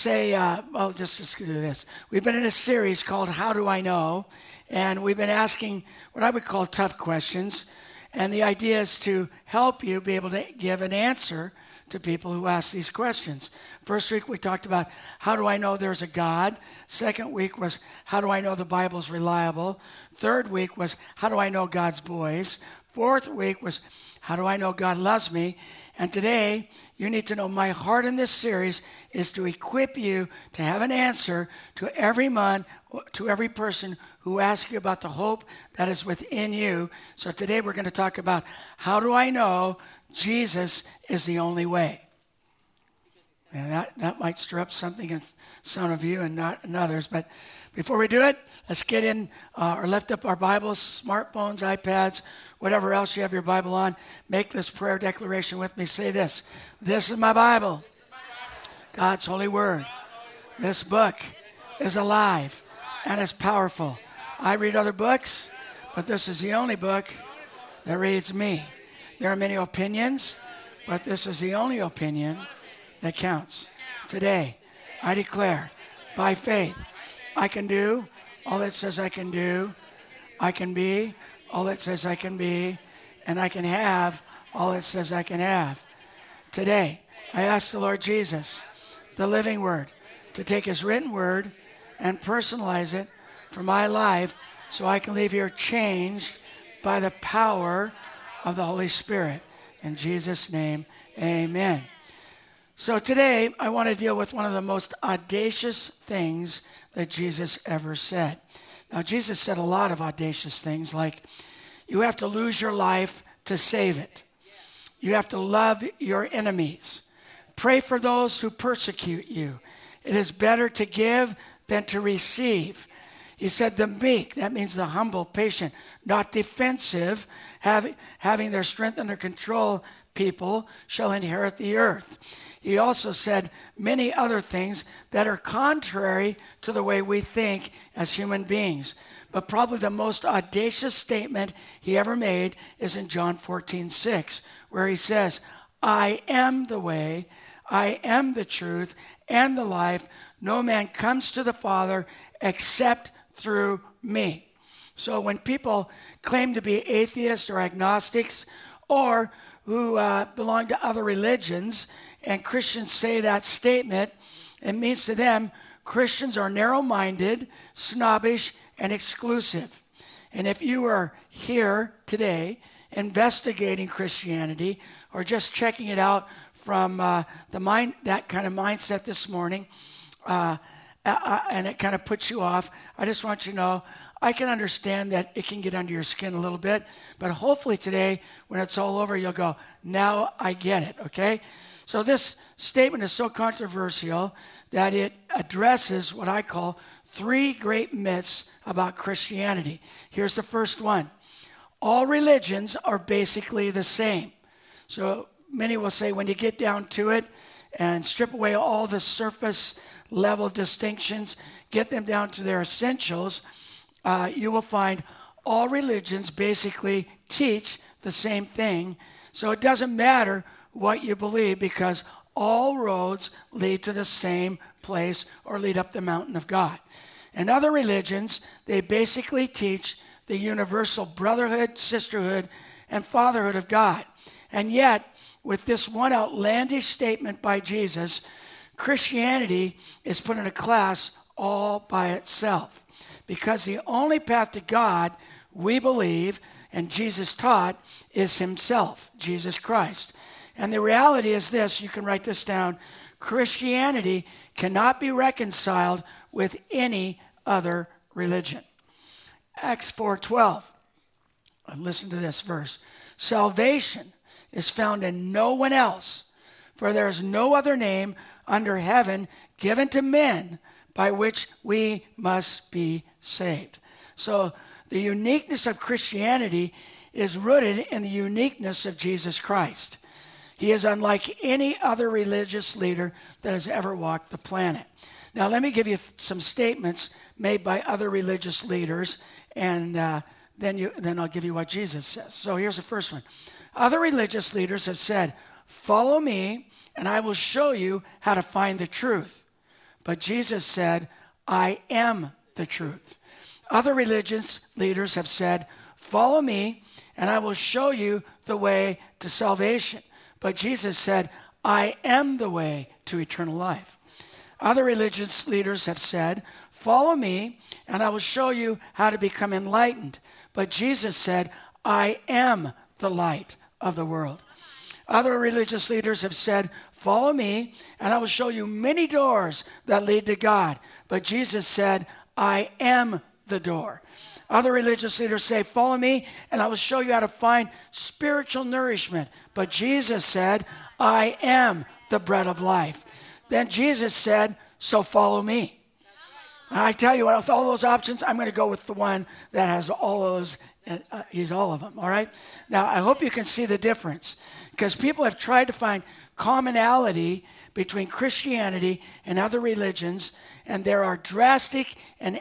say, uh, well, just, just do this. We've been in a series called How Do I Know? And we've been asking what I would call tough questions. And the idea is to help you be able to give an answer to people who ask these questions. First week we talked about how do I know there's a God? Second week was how do I know the Bible's reliable? Third week was how do I know God's voice? Fourth week was how do I know God loves me? And today you need to know my heart in this series is to equip you to have an answer to every man, to every person who asks you about the hope that is within you. So today we're going to talk about how do I know Jesus is the only way. And that, that might stir up something in some of you and not in others. But before we do it, let's get in uh, or lift up our Bibles, smartphones, iPads, whatever else you have your Bible on. Make this prayer declaration with me. Say this This is my Bible, God's holy word. This book is alive and it's powerful. I read other books, but this is the only book that reads me. There are many opinions, but this is the only opinion that counts. Today, I declare by faith, I can do all it says I can do, I can be all it says I can be, and I can have all it says I can have. Today, I ask the Lord Jesus, the living word, to take his written word and personalize it for my life so I can leave here changed by the power of the Holy Spirit. In Jesus' name, amen. So today, I want to deal with one of the most audacious things that Jesus ever said. Now, Jesus said a lot of audacious things like, you have to lose your life to save it. You have to love your enemies. Pray for those who persecute you. It is better to give than to receive. He said, the meek, that means the humble, patient, not defensive, having, having their strength under control people shall inherit the earth. He also said many other things that are contrary to the way we think as human beings. But probably the most audacious statement he ever made is in John 14, 6, where he says, I am the way, I am the truth, and the life. No man comes to the Father except through me. So when people claim to be atheists or agnostics or who uh, belong to other religions, and Christians say that statement, it means to them Christians are narrow minded, snobbish, and exclusive. And if you are here today investigating Christianity or just checking it out from uh, the mind, that kind of mindset this morning, uh, uh, uh and it kind of puts you off, I just want you to know I can understand that it can get under your skin a little bit, but hopefully today, when it's all over, you'll go, now I get it, okay? So this statement is so controversial that it addresses what I call three great myths about Christianity. Here's the first one all religions are basically the same. So many will say, when you get down to it and strip away all the surface level distinctions, get them down to their essentials, uh, you will find all religions basically teach the same thing. So it doesn't matter what you believe because all roads lead to the same place or lead up the mountain of God. In other religions, they basically teach the universal brotherhood, sisterhood, and fatherhood of God. And yet, with this one outlandish statement by Jesus, Christianity is put in a class all by itself. Because the only path to God, we believe, and Jesus taught, is Himself, Jesus Christ. And the reality is this you can write this down Christianity cannot be reconciled with any other religion. Acts 4:12. Listen to this verse. Salvation is found in no one else, for there is no other name under heaven given to men by which we must be saved. So the uniqueness of Christianity is rooted in the uniqueness of Jesus Christ. He is unlike any other religious leader that has ever walked the planet. Now, let me give you some statements made by other religious leaders, and uh, then, you, then I'll give you what Jesus says. So here's the first one. Other religious leaders have said, Follow me, and I will show you how to find the truth. but Jesus said, I am the truth. Other religious leaders have said, Follow me, and I will show you the way to salvation. But Jesus said, I am the way to eternal life. Other religious leaders have said, Follow me, and I will show you how to become enlightened. But Jesus said, I am the light of the world. Other religious leaders have said, Follow me, and I will show you many doors that lead to God. But Jesus said, I am the door. Other religious leaders say, Follow me, and I will show you how to find spiritual nourishment. But Jesus said, I am the bread of life. Then Jesus said, So follow me. I tell you what, with all those options, I'm going to go with the one that has all those. Uh, he's all of them, all right? Now, I hope you can see the difference because people have tried to find commonality between Christianity and other religions, and there are drastic and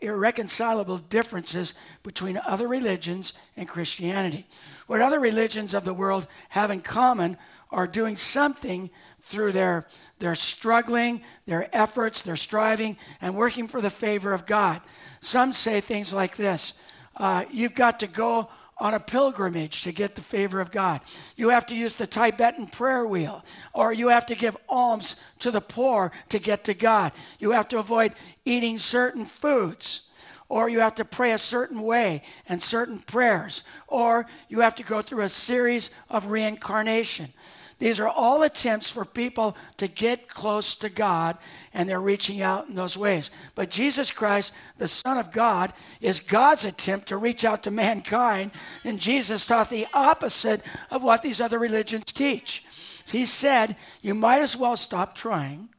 irreconcilable differences between other religions and Christianity. What other religions of the world have in common are doing something through their their struggling, their efforts, their striving, and working for the favor of God. Some say things like this uh, You've got to go on a pilgrimage to get the favor of God. You have to use the Tibetan prayer wheel, or you have to give alms to the poor to get to God. You have to avoid eating certain foods, or you have to pray a certain way and certain prayers, or you have to go through a series of reincarnation. These are all attempts for people to get close to God, and they're reaching out in those ways. But Jesus Christ, the Son of God, is God's attempt to reach out to mankind, and Jesus taught the opposite of what these other religions teach. He said, You might as well stop trying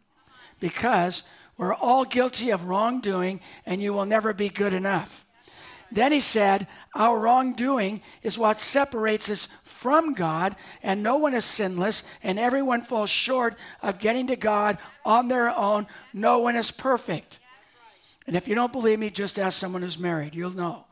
because we're all guilty of wrongdoing, and you will never be good enough. Then he said, Our wrongdoing is what separates us from God, and no one is sinless, and everyone falls short of getting to God on their own. No one is perfect. And if you don't believe me, just ask someone who's married. You'll know.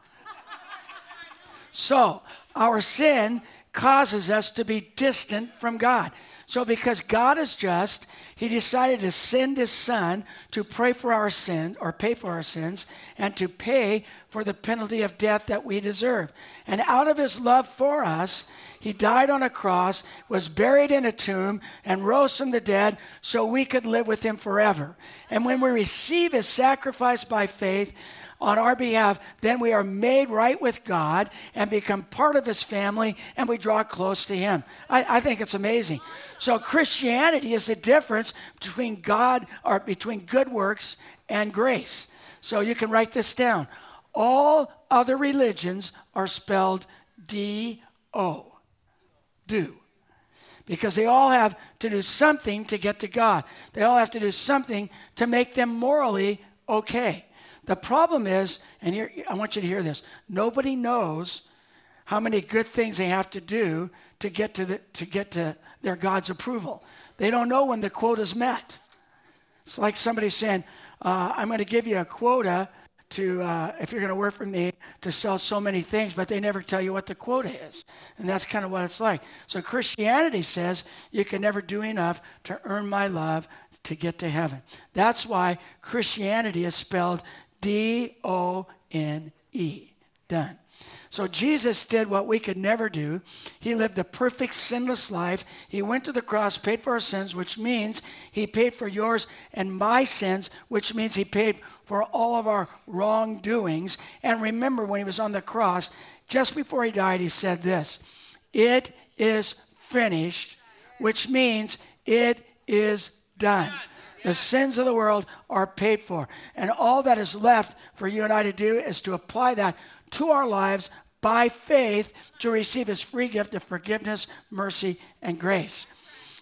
so, our sin causes us to be distant from God. So, because God is just, He decided to send His Son to pray for our sins or pay for our sins and to pay for the penalty of death that we deserve. And out of His love for us, he died on a cross, was buried in a tomb, and rose from the dead so we could live with him forever. And when we receive his sacrifice by faith, on our behalf, then we are made right with God and become part of His family and we draw close to Him. I, I, think it's amazing. So, Christianity is the difference between God or between good works and grace. So, you can write this down. All other religions are spelled D O do. Because they all have to do something to get to God. They all have to do something to make them morally okay. The problem is, and here, I want you to hear this nobody knows how many good things they have to do to get to, the, to, get to their God's approval. They don't know when the quota is met. It's like somebody saying, uh, I'm going to give you a quota to, uh, if you're going to work for me, to sell so many things, but they never tell you what the quota is. And that's kind of what it's like. So Christianity says you can never do enough to earn my love to get to heaven. That's why Christianity is spelled D O N E. Done. So Jesus did what we could never do. He lived a perfect, sinless life. He went to the cross, paid for our sins, which means he paid for yours and my sins, which means he paid for all of our wrongdoings. And remember, when he was on the cross, just before he died, he said this It is finished, which means it is done. The sins of the world are paid for. And all that is left for you and I to do is to apply that to our lives by faith to receive his free gift of forgiveness, mercy, and grace.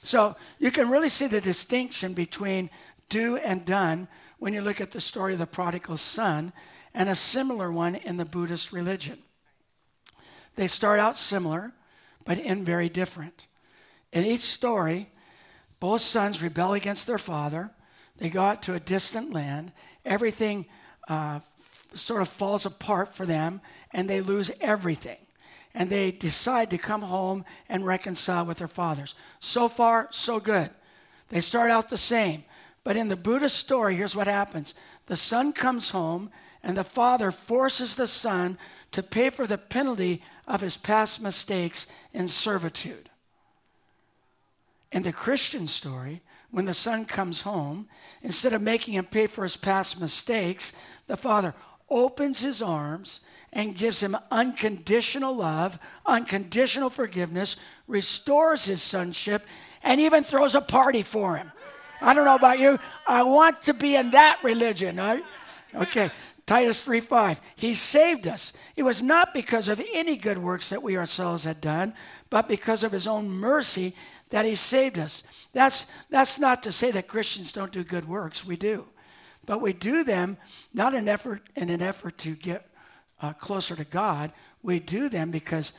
So you can really see the distinction between do and done when you look at the story of the prodigal son and a similar one in the Buddhist religion. They start out similar, but end very different. In each story, both sons rebel against their father. They go out to a distant land. Everything uh, sort of falls apart for them, and they lose everything. And they decide to come home and reconcile with their fathers. So far, so good. They start out the same, But in the Buddhist story, here's what happens the son comes home, and the father forces the son to pay for the penalty of his past mistakes in servitude. In the Christian story, when the son comes home, instead of making him pay for his past mistakes, the father opens his arms and gives him unconditional love, unconditional forgiveness, restores his sonship, and even throws a party for him. I don't know about you. I want to be in that religion. Right? Okay. Titus 3 5. He saved us. It was not because of any good works that we ourselves had done, but because of his own mercy that he saved us. That's, that's not to say that Christians don't do good works. We do. But we do them not an effort in an effort to get uh, closer to God. We do them because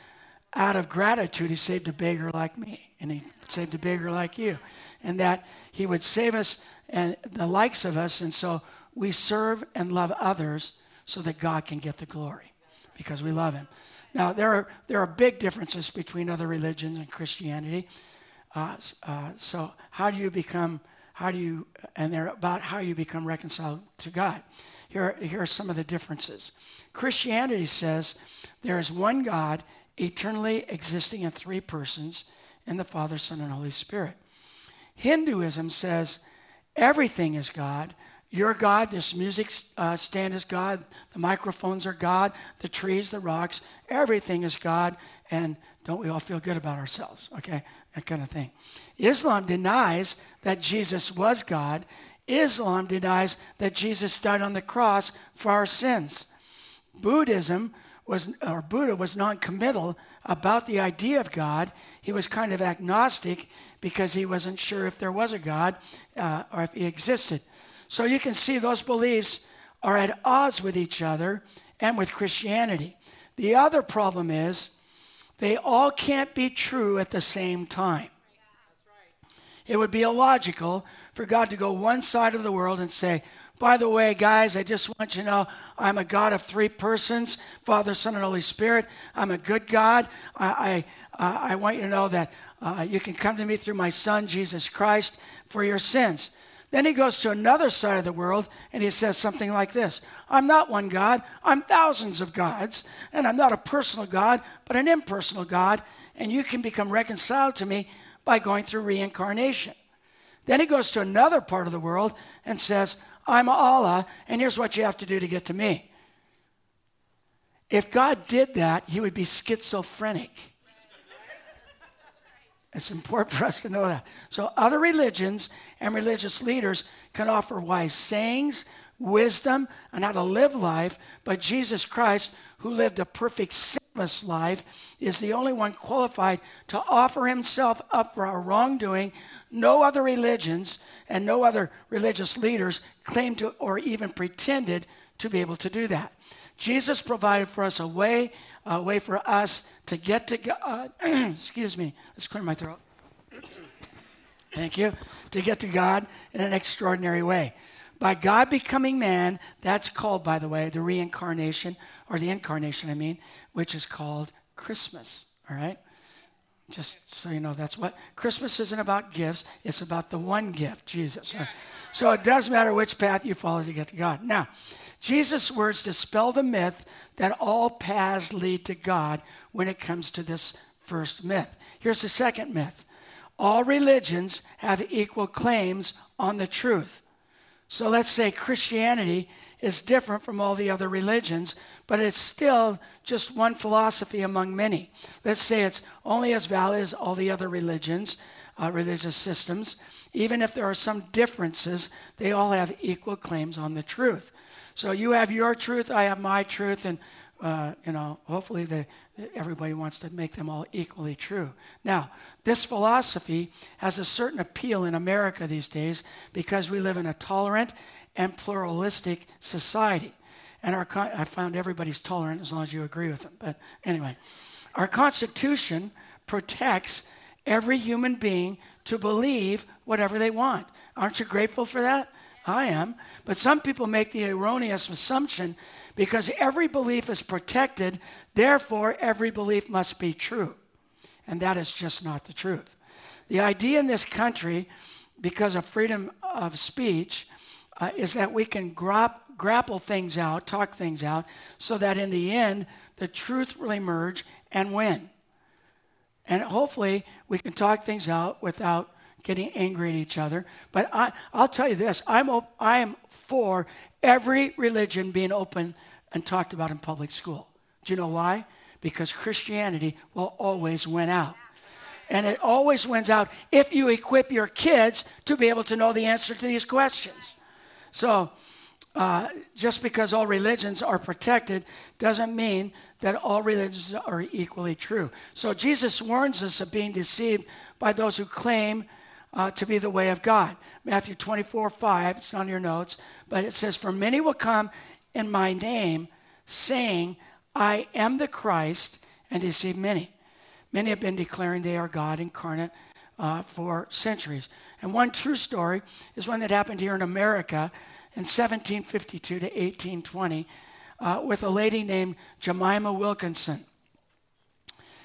out of gratitude, he saved a beggar like me, and he saved a beggar like you and that He would save us and the likes of us. And so we serve and love others so that God can get the glory because we love Him. Now, there are, there are big differences between other religions and Christianity. Uh, uh, so, how do you become, how do you, and they're about how you become reconciled to God. Here, here are some of the differences. Christianity says there is one God eternally existing in three persons in the Father, Son, and Holy Spirit. Hinduism says everything is God. You're God, this music uh, stand is God, the microphones are God, the trees, the rocks, everything is God, and don't we all feel good about ourselves? Okay, that kind of thing. Islam denies that Jesus was God. Islam denies that Jesus died on the cross for our sins. Buddhism was, or Buddha was non-committal about the idea of God. He was kind of agnostic because he wasn't sure if there was a God uh, or if he existed. So you can see those beliefs are at odds with each other and with Christianity. The other problem is they all can't be true at the same time. It would be illogical for God to go one side of the world and say, by the way, guys, I just want you to know I'm a God of three persons Father, Son, and Holy Spirit. I'm a good God. I, I, uh, I want you to know that uh, you can come to me through my Son, Jesus Christ, for your sins. Then he goes to another side of the world and he says something like this I'm not one God, I'm thousands of gods, and I'm not a personal God, but an impersonal God, and you can become reconciled to me by going through reincarnation. Then he goes to another part of the world and says, I'm Allah, and here's what you have to do to get to me. If God did that, he would be schizophrenic. It's important for us to know that. So, other religions and religious leaders can offer wise sayings, wisdom, and how to live life, but Jesus Christ, who lived a perfect, sinless life, is the only one qualified to offer himself up for our wrongdoing. No other religions and no other religious leaders claimed to or even pretended to be able to do that. Jesus provided for us a way, a way for us to get to God. Uh, excuse me, let's clear my throat. Thank you. To get to God in an extraordinary way. By God becoming man, that's called, by the way, the reincarnation, or the incarnation, I mean, which is called Christmas. All right? Just so you know, that's what Christmas isn't about gifts, it's about the one gift, Jesus. So it does matter which path you follow to get to God. Now, Jesus' words dispel the myth that all paths lead to God when it comes to this first myth. Here's the second myth all religions have equal claims on the truth. So let's say Christianity is different from all the other religions, but it's still just one philosophy among many. Let's say it's only as valid as all the other religions, uh, religious systems. Even if there are some differences, they all have equal claims on the truth. So you have your truth, I have my truth, and uh, you know, hopefully the, everybody wants to make them all equally true. Now, this philosophy has a certain appeal in America these days because we live in a tolerant and pluralistic society. And our con- I found everybody's tolerant as long as you agree with them. But anyway, our Constitution protects every human being to believe whatever they want. Aren't you grateful for that? I am. But some people make the erroneous assumption because every belief is protected, therefore, every belief must be true. And that is just not the truth. The idea in this country, because of freedom of speech uh, is that we can grap- grapple things out, talk things out, so that in the end, the truth will emerge and win. And hopefully, we can talk things out without getting angry at each other. But I, I'll tell you this I'm, I am for every religion being open and talked about in public school. Do you know why? Because Christianity will always win out. And it always wins out if you equip your kids to be able to know the answer to these questions. So, uh, just because all religions are protected doesn't mean that all religions are equally true. So, Jesus warns us of being deceived by those who claim uh, to be the way of God. Matthew 24, 5, it's on your notes, but it says, For many will come in my name, saying, I am the Christ, and deceive many. Many have been declaring they are God incarnate uh, for centuries. And one true story is one that happened here in America in 1752 to 1820 uh, with a lady named Jemima Wilkinson.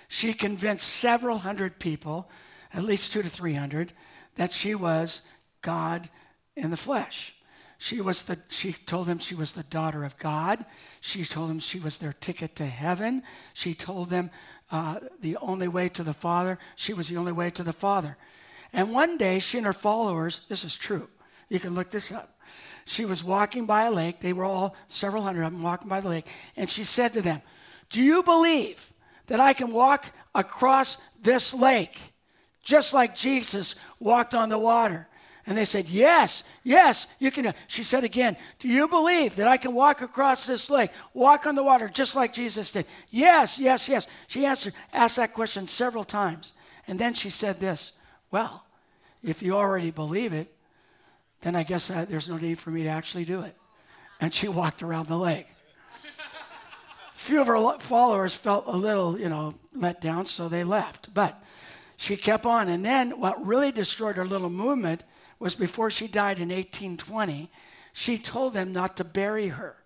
She convinced several hundred people, at least two to three hundred, that she was God in the flesh. She was the she told them she was the daughter of God. She told them she was their ticket to heaven. She told them uh, the only way to the Father. She was the only way to the Father. And one day, she and her followers, this is true. You can look this up. She was walking by a lake. They were all several hundred of them walking by the lake. And she said to them, Do you believe that I can walk across this lake? just like Jesus walked on the water. And they said, Yes, yes, you can. Uh, she said again, Do you believe that I can walk across this lake, walk on the water just like Jesus did? Yes, yes, yes. She answered, asked that question several times. And then she said this Well, if you already believe it, then I guess I, there's no need for me to actually do it. And she walked around the lake. A few of her followers felt a little, you know, let down, so they left. But she kept on. And then what really destroyed her little movement was before she died in 1820, she told them not to bury her,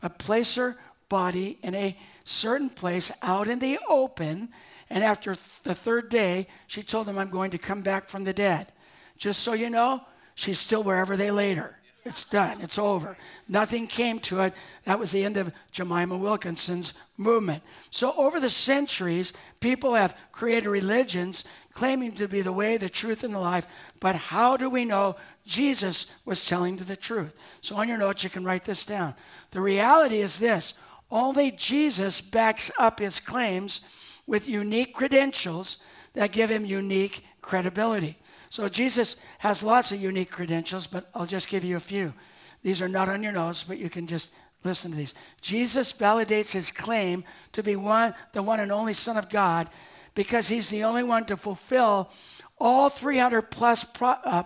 but place her body in a certain place out in the open. And after the third day, she told them, I'm going to come back from the dead. Just so you know, she's still wherever they laid her. It's done. It's over. Nothing came to it. That was the end of Jemima Wilkinson's movement. So, over the centuries, people have created religions claiming to be the way, the truth, and the life. But how do we know Jesus was telling the truth? So, on your notes, you can write this down. The reality is this only Jesus backs up his claims with unique credentials that give him unique credibility. So Jesus has lots of unique credentials, but I'll just give you a few. These are not on your notes, but you can just listen to these. Jesus validates his claim to be one, the one and only Son of God because he's the only one to fulfill all 300 plus pro, uh,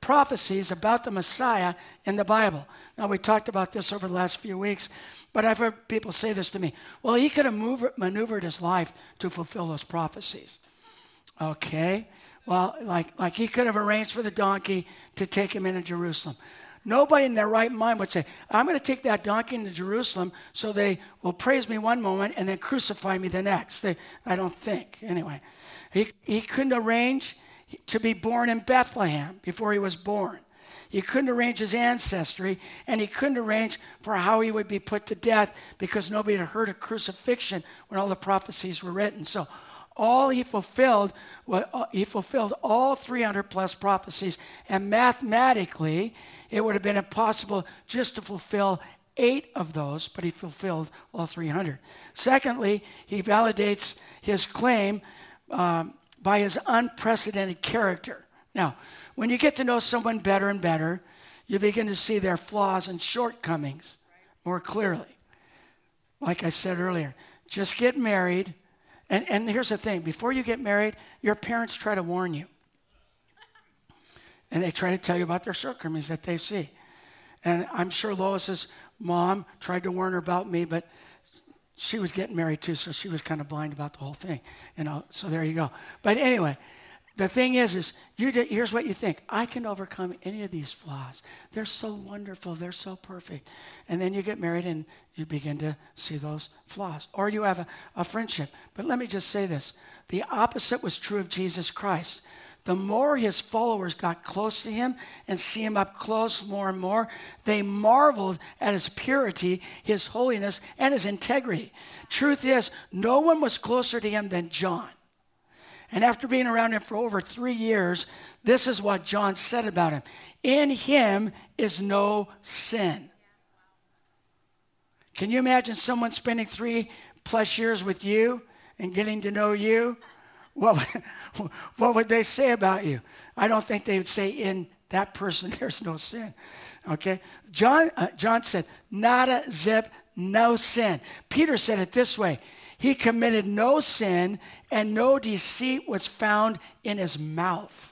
prophecies about the Messiah in the Bible. Now, we talked about this over the last few weeks, but I've heard people say this to me. Well, he could have maneuvered his life to fulfill those prophecies. Okay. Well, like, like he could have arranged for the donkey to take him into Jerusalem. Nobody in their right mind would say, I'm going to take that donkey into Jerusalem so they will praise me one moment and then crucify me the next. They, I don't think. Anyway, he, he couldn't arrange to be born in Bethlehem before he was born. He couldn't arrange his ancestry, and he couldn't arrange for how he would be put to death because nobody had heard of crucifixion when all the prophecies were written. So all he fulfilled, uh, he fulfilled all 300 plus prophecies, and mathematically, it would have been impossible just to fulfill eight of those, but he fulfilled all 300. Secondly, he validates his claim um, by his unprecedented character. Now, when you get to know someone better and better, you begin to see their flaws and shortcomings more clearly. Like I said earlier, just get married and, and here's the thing before you get married, your parents try to warn you. And they try to tell you about their shortcomings that they see. And I'm sure Lois's mom tried to warn her about me, but she was getting married too, so she was kind of blind about the whole thing. You know, so there you go. But anyway, the thing is, is you here's what you think. I can overcome any of these flaws. They're so wonderful. They're so perfect. And then you get married and you begin to see those flaws. Or you have a, a friendship. But let me just say this. The opposite was true of Jesus Christ. The more his followers got close to him and see him up close more and more, they marveled at his purity, his holiness, and his integrity. Truth is, no one was closer to him than John. And after being around him for over three years, this is what John said about him In him is no sin. Can you imagine someone spending three plus years with you and getting to know you? What, what would they say about you? I don't think they would say, In that person, there's no sin. Okay? John, uh, John said, Not a zip, no sin. Peter said it this way He committed no sin, and no deceit was found in his mouth.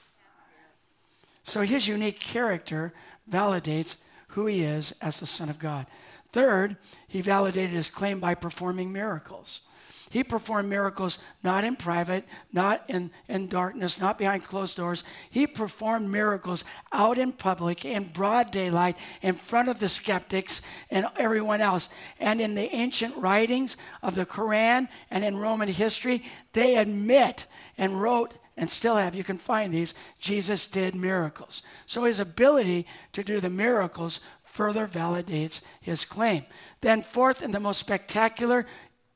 So his unique character validates who he is as the Son of God. Third, he validated his claim by performing miracles. He performed miracles not in private, not in, in darkness, not behind closed doors. He performed miracles out in public, in broad daylight, in front of the skeptics and everyone else. And in the ancient writings of the Quran and in Roman history, they admit and wrote and still have, you can find these, Jesus did miracles. So his ability to do the miracles further validates his claim. Then, fourth and the most spectacular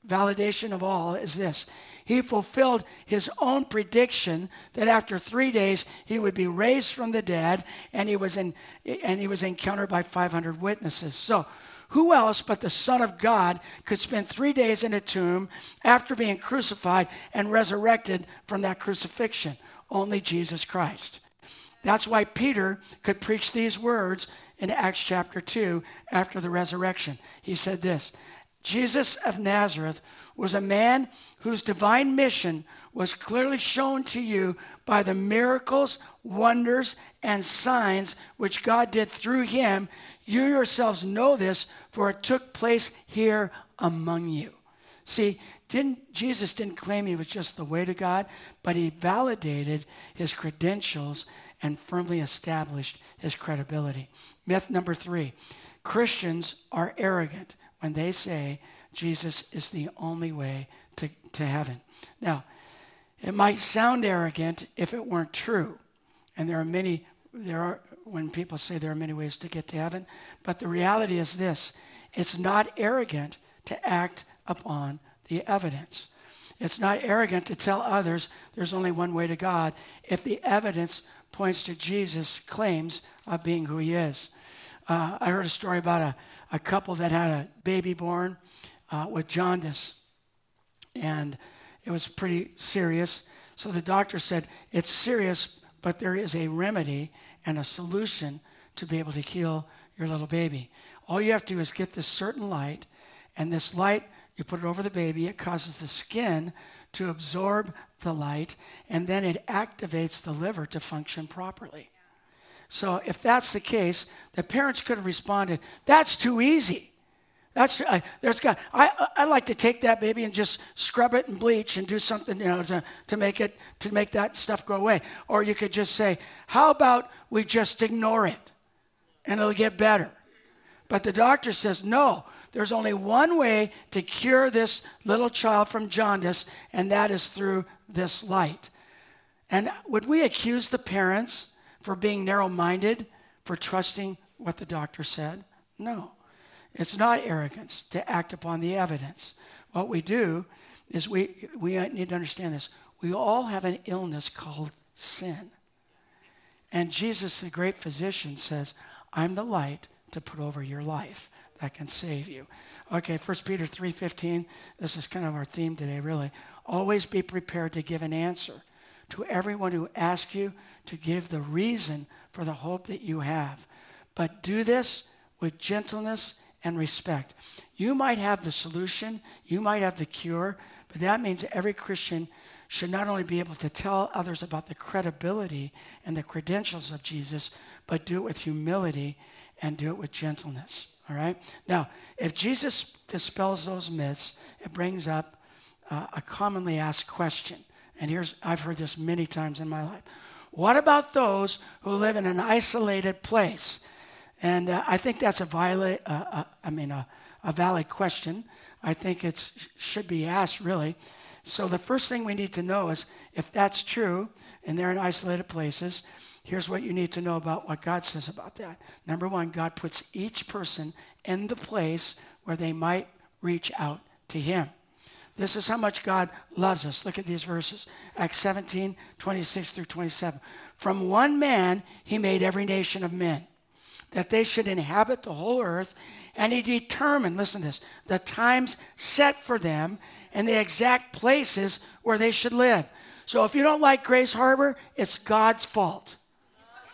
validation of all is this. He fulfilled his own prediction that after three days he would be raised from the dead and he was in, and he was encountered by 500 witnesses. So who else but the son of god could spend three days in a tomb after being crucified and resurrected from that crucifixion? Only jesus christ. That's why peter could preach these words in acts chapter 2 after the resurrection. He said this Jesus of Nazareth was a man whose divine mission was clearly shown to you by the miracles, wonders, and signs which God did through him. You yourselves know this, for it took place here among you. See, didn't, Jesus didn't claim he was just the way to God, but he validated his credentials and firmly established his credibility. Myth number three Christians are arrogant when they say Jesus is the only way to, to heaven. Now, it might sound arrogant if it weren't true. And there are many, there are, when people say there are many ways to get to heaven, but the reality is this it's not arrogant to act upon the evidence. It's not arrogant to tell others there's only one way to God if the evidence points to Jesus' claims of being who he is. Uh, I heard a story about a, a couple that had a baby born uh, with jaundice, and it was pretty serious. So the doctor said, It's serious, but there is a remedy and a solution to be able to heal your little baby. All you have to do is get this certain light, and this light, you put it over the baby, it causes the skin to absorb the light, and then it activates the liver to function properly. So if that's the case, the parents could have responded, "That's too easy." That's I, there's got. I I like to take that baby and just scrub it and bleach and do something you know to to make it to make that stuff go away. Or you could just say, "How about we just ignore it, and it'll get better." But the doctor says, "No. There's only one way to cure this little child from jaundice, and that is through this light." And would we accuse the parents for being narrow minded, for trusting what the doctor said? No. It's not arrogance to act upon the evidence. What we do is we, we need to understand this. We all have an illness called sin. And Jesus, the great physician, says, I'm the light to put over your life that can save you. Okay, 1 Peter 3:15. This is kind of our theme today, really. Always be prepared to give an answer to everyone who asks you to give the reason for the hope that you have. But do this with gentleness and respect. You might have the solution, you might have the cure, but that means every Christian should not only be able to tell others about the credibility and the credentials of Jesus, but do it with humility and do it with gentleness. All right? Now, if Jesus dispels those myths, it brings up uh, a commonly asked question. And here's, I've heard this many times in my life. What about those who live in an isolated place? And uh, I think that's a, viola- uh, uh, I mean, a, a, valid question. I think it should be asked, really. So the first thing we need to know is if that's true and they're in isolated places, here's what you need to know about what God says about that. Number one, God puts each person in the place where they might reach out to Him. This is how much God loves us. Look at these verses Acts 17, 26 through 27. From one man, He made every nation of men, that they should inhabit the whole earth. And He determined, listen to this, the times set for them and the exact places where they should live. So if you don't like Grace Harbor, it's God's fault.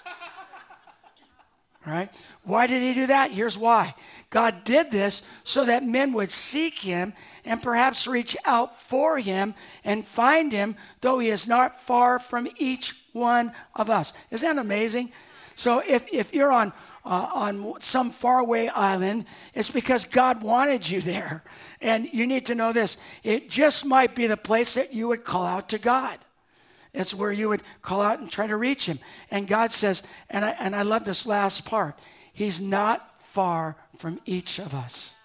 All right? Why did he do that? Here's why. God did this so that men would seek him and perhaps reach out for him and find him, though he is not far from each one of us. Isn't that amazing? So if, if you're on, uh, on some faraway island, it's because God wanted you there. And you need to know this it just might be the place that you would call out to God. It's where you would call out and try to reach him. And God says, and I, and I love this last part, He's not far from each of us.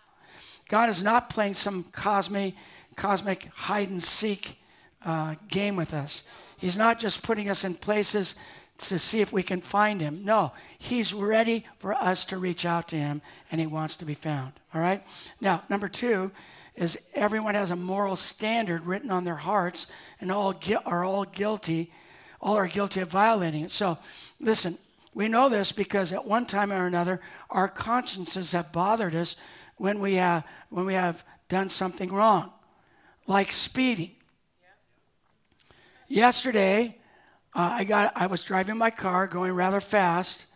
God is not playing some cosmic, cosmic hide and seek uh, game with us. He's not just putting us in places to see if we can find him. No, he's ready for us to reach out to him and he wants to be found. All right? Now, number two is everyone has a moral standard written on their hearts and all are all guilty, all are guilty of violating it. So, listen, we know this because at one time or another, our consciences have bothered us when we have, when we have done something wrong, like speeding. Yesterday, uh, I, got, I was driving my car going rather fast.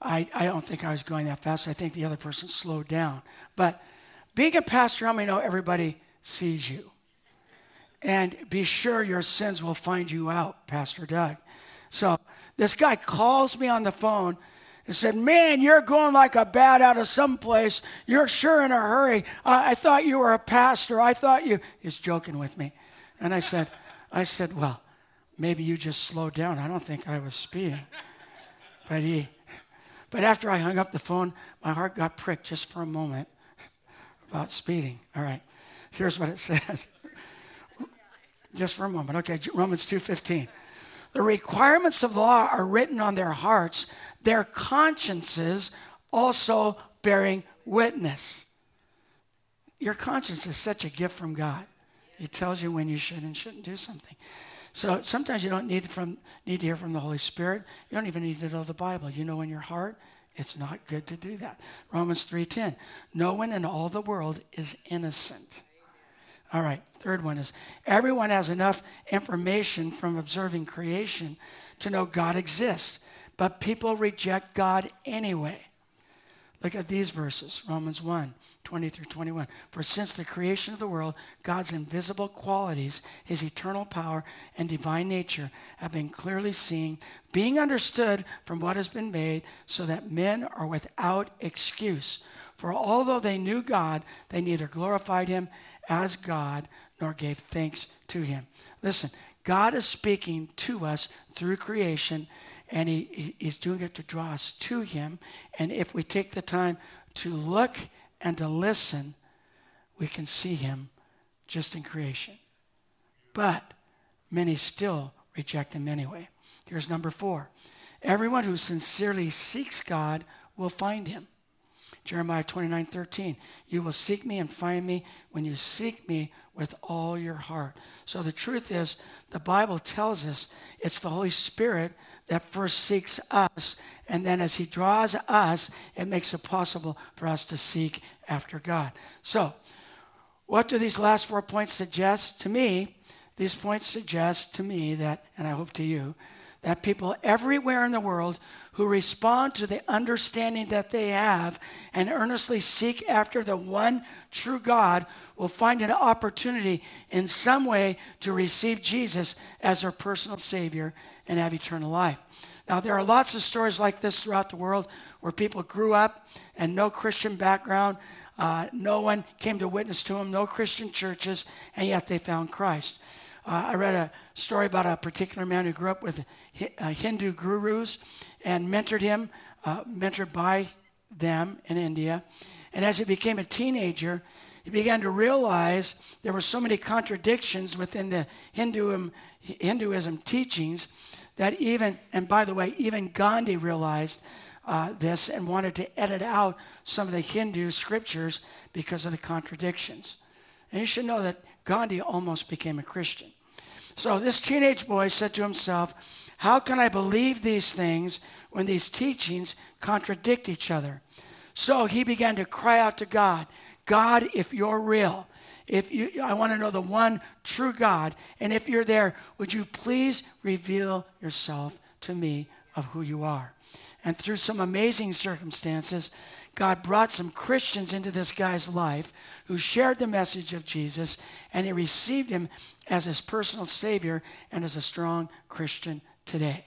I, I don't think I was going that fast. I think the other person slowed down. But being a pastor, how many know everybody sees you? And be sure your sins will find you out, Pastor Doug. So this guy calls me on the phone and said, Man, you're going like a bat out of someplace. You're sure in a hurry. I, thought you were a pastor. I thought you. He's joking with me. And I said, I said, Well, maybe you just slowed down. I don't think I was speeding. But he, but after I hung up the phone, my heart got pricked just for a moment about speeding. All right, here's what it says. Just for a moment. Okay, Romans 2:15. The requirements of the law are written on their hearts, their consciences also bearing witness. Your conscience is such a gift from God. It tells you when you should and shouldn't do something. So sometimes you don't need, from, need to hear from the Holy Spirit. You don't even need to know the Bible. You know in your heart it's not good to do that. Romans 3:10. No one in all the world is innocent. All right, third one is everyone has enough information from observing creation to know God exists, but people reject God anyway. Look at these verses Romans 1 20 through 21. For since the creation of the world, God's invisible qualities, his eternal power and divine nature, have been clearly seen, being understood from what has been made, so that men are without excuse. For although they knew God, they neither glorified him as God nor gave thanks to him. Listen, God is speaking to us through creation, and he, he's doing it to draw us to him. And if we take the time to look and to listen, we can see him just in creation. But many still reject him anyway. Here's number four everyone who sincerely seeks God will find him. Jeremiah 29 13. You will seek me and find me when you seek me with all your heart. So the truth is, the Bible tells us it's the Holy Spirit that first seeks us, and then as He draws us, it makes it possible for us to seek after God. So, what do these last four points suggest? To me, these points suggest to me that, and I hope to you, that people everywhere in the world who respond to the understanding that they have and earnestly seek after the one true God will find an opportunity in some way to receive Jesus as their personal Savior and have eternal life. Now, there are lots of stories like this throughout the world where people grew up and no Christian background, uh, no one came to witness to them, no Christian churches, and yet they found Christ. Uh, I read a story about a particular man who grew up with uh, Hindu gurus and mentored him, uh, mentored by them in India. And as he became a teenager, he began to realize there were so many contradictions within the Hinduism, Hinduism teachings that even, and by the way, even Gandhi realized uh, this and wanted to edit out some of the Hindu scriptures because of the contradictions. And you should know that Gandhi almost became a Christian. So this teenage boy said to himself, How can I believe these things when these teachings contradict each other? So he began to cry out to God God, if you're real, if you, I want to know the one true God, and if you're there, would you please reveal yourself to me of who you are? And through some amazing circumstances, God brought some Christians into this guy's life who shared the message of Jesus, and he received him as his personal Savior and as a strong Christian today.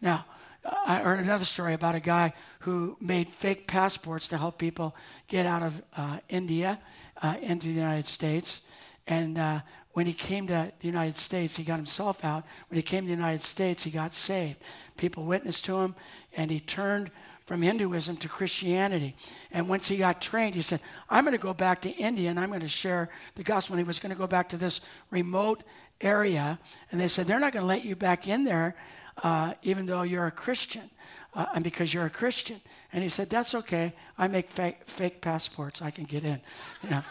Now, I heard another story about a guy who made fake passports to help people get out of uh, India uh, into the United States. And uh, when he came to the United States, he got himself out. When he came to the United States, he got saved. People witnessed to him, and he turned from Hinduism to Christianity. And once he got trained, he said, I'm going to go back to India and I'm going to share the gospel. And he was going to go back to this remote area. And they said, They're not going to let you back in there uh, even though you're a Christian, uh, and because you're a Christian. And he said, That's okay. I make fake, fake passports. I can get in. You know?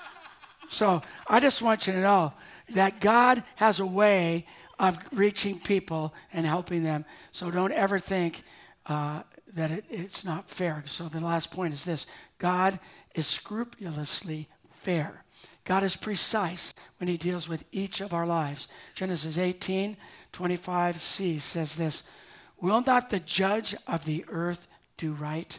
so I just want you to know that God has a way of reaching people and helping them. So don't ever think uh, that it, it's not fair. So the last point is this God is scrupulously fair. God is precise when he deals with each of our lives. Genesis 18 25c says this Will not the judge of the earth do right?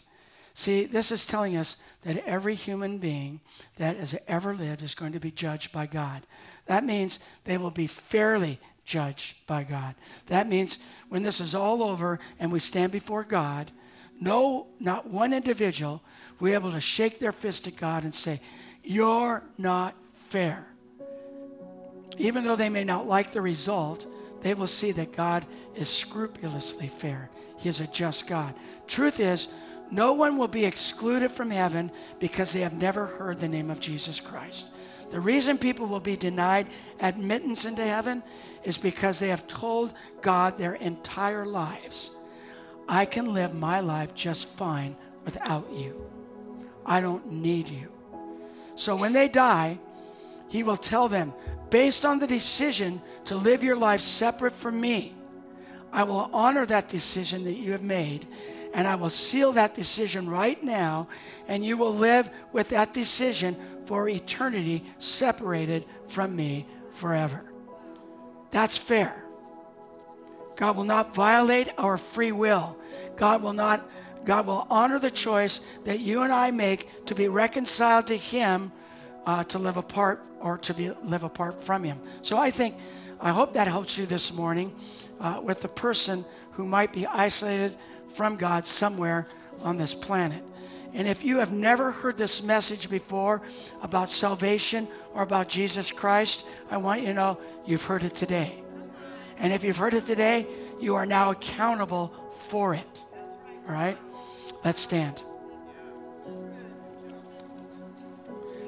See, this is telling us that every human being that has ever lived is going to be judged by God. That means they will be fairly judged by God. That means when this is all over and we stand before God, no, not one individual will be able to shake their fist at God and say, You're not fair. Even though they may not like the result, they will see that God is scrupulously fair. He is a just God. Truth is, no one will be excluded from heaven because they have never heard the name of Jesus Christ. The reason people will be denied admittance into heaven is because they have told God their entire lives, I can live my life just fine without you. I don't need you. So when they die, He will tell them, based on the decision to live your life separate from me, I will honor that decision that you have made, and I will seal that decision right now, and you will live with that decision for eternity, separated from me forever. That's fair. God will not violate our free will. God will not God will honor the choice that you and I make to be reconciled to him uh, to live apart or to be, live apart from Him. So I think, I hope that helps you this morning uh, with the person who might be isolated from God somewhere on this planet. And if you have never heard this message before about salvation or about Jesus Christ, I want you to know you've heard it today. And if you've heard it today, you are now accountable for it. All right? Let's stand.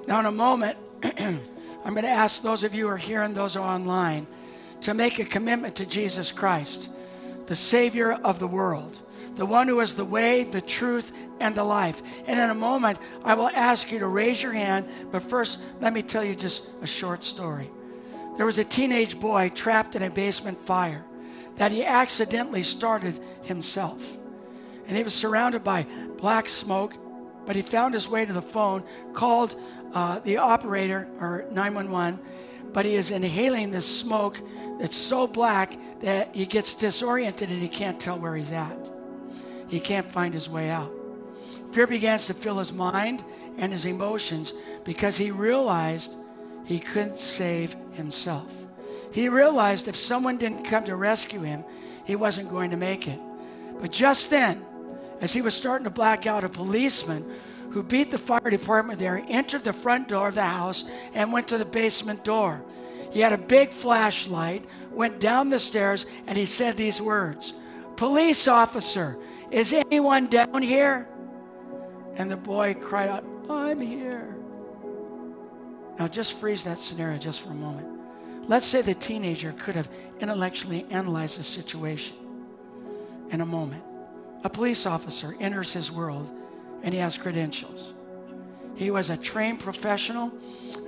Now, in a moment, I'm going to ask those of you who are here and those who are online to make a commitment to Jesus Christ, the Savior of the world, the one who is the way, the truth, and the life. And in a moment, I will ask you to raise your hand, but first, let me tell you just a short story. There was a teenage boy trapped in a basement fire that he accidentally started himself. And he was surrounded by black smoke, but he found his way to the phone, called uh, the operator or 911, but he is inhaling this smoke that's so black that he gets disoriented and he can't tell where he's at. He can't find his way out. Fear begins to fill his mind and his emotions because he realized he couldn't save himself. He realized if someone didn't come to rescue him, he wasn't going to make it. But just then, as he was starting to black out, a policeman who beat the fire department there, entered the front door of the house, and went to the basement door. He had a big flashlight, went down the stairs, and he said these words Police officer, is anyone down here? And the boy cried out, I'm here. Now, just freeze that scenario just for a moment. Let's say the teenager could have intellectually analyzed the situation in a moment. A police officer enters his world and he has credentials. He was a trained professional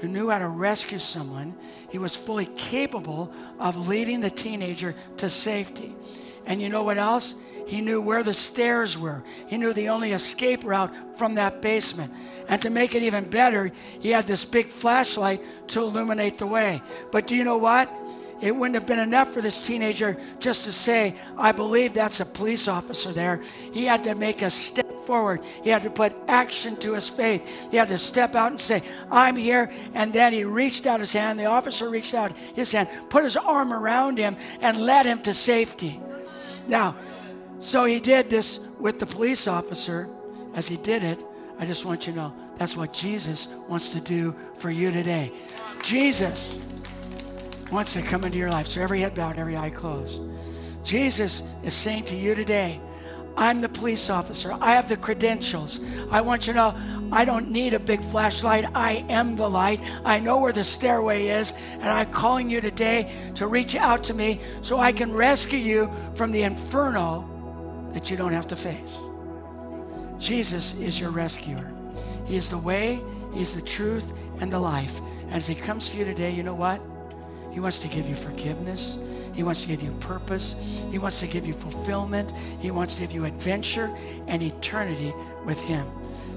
who knew how to rescue someone. He was fully capable of leading the teenager to safety. And you know what else? He knew where the stairs were. He knew the only escape route from that basement. And to make it even better, he had this big flashlight to illuminate the way. But do you know what? It wouldn't have been enough for this teenager just to say, I believe that's a police officer there. He had to make a step forward. He had to put action to his faith. He had to step out and say, I'm here. And then he reached out his hand. The officer reached out his hand, put his arm around him, and led him to safety. Now, so he did this with the police officer. As he did it, I just want you to know that's what Jesus wants to do for you today. Jesus wants to come into your life. So every head bowed, every eye closed. Jesus is saying to you today, I'm the police officer. I have the credentials. I want you to know I don't need a big flashlight. I am the light. I know where the stairway is. And I'm calling you today to reach out to me so I can rescue you from the inferno that you don't have to face. Jesus is your rescuer. He is the way, He is the truth, and the life. And as He comes to you today, you know what? He wants to give you forgiveness. He wants to give you purpose. He wants to give you fulfillment. He wants to give you adventure and eternity with Him.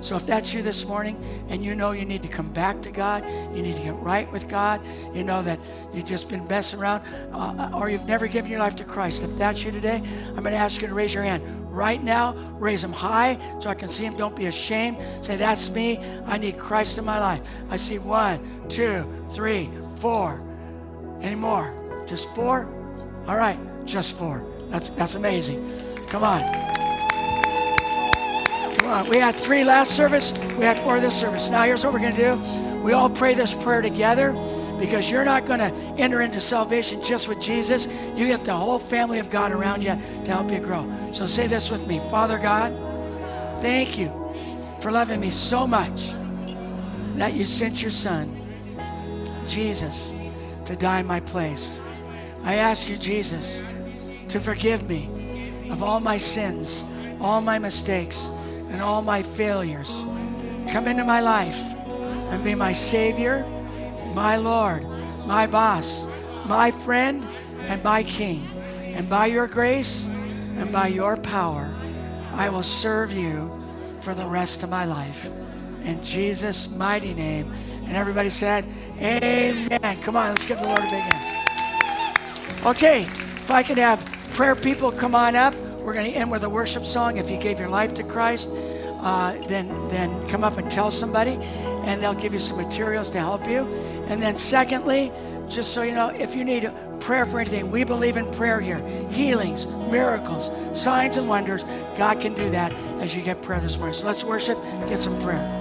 So if that's you this morning and you know you need to come back to God, you need to get right with God, you know that you've just been messing around, uh, or you've never given your life to Christ, if that's you today, I'm going to ask you to raise your hand right now. Raise them high so I can see them. Don't be ashamed. Say, That's me. I need Christ in my life. I see one, two, three, four. Any more? Just four? All right, just four. That's, that's amazing. Come on. Come on. We had three last service. We had four this service. Now here's what we're going to do. We all pray this prayer together because you're not going to enter into salvation just with Jesus. You get the whole family of God around you to help you grow. So say this with me Father God, thank you for loving me so much that you sent your son, Jesus, to die in my place. I ask you, Jesus, to forgive me of all my sins, all my mistakes, and all my failures. Come into my life and be my Savior my Lord, my boss, my friend, and my King. And by your grace and by your power, I will serve you for the rest of my life. In Jesus' mighty name. And everybody said, Amen. Come on, let's give the Lord a big hand. Okay, if I could have prayer people come on up. We're going to end with a worship song. If you gave your life to Christ, uh, then, then come up and tell somebody, and they'll give you some materials to help you. And then, secondly, just so you know, if you need prayer for anything, we believe in prayer here healings, miracles, signs, and wonders. God can do that as you get prayer this morning. So let's worship, get some prayer.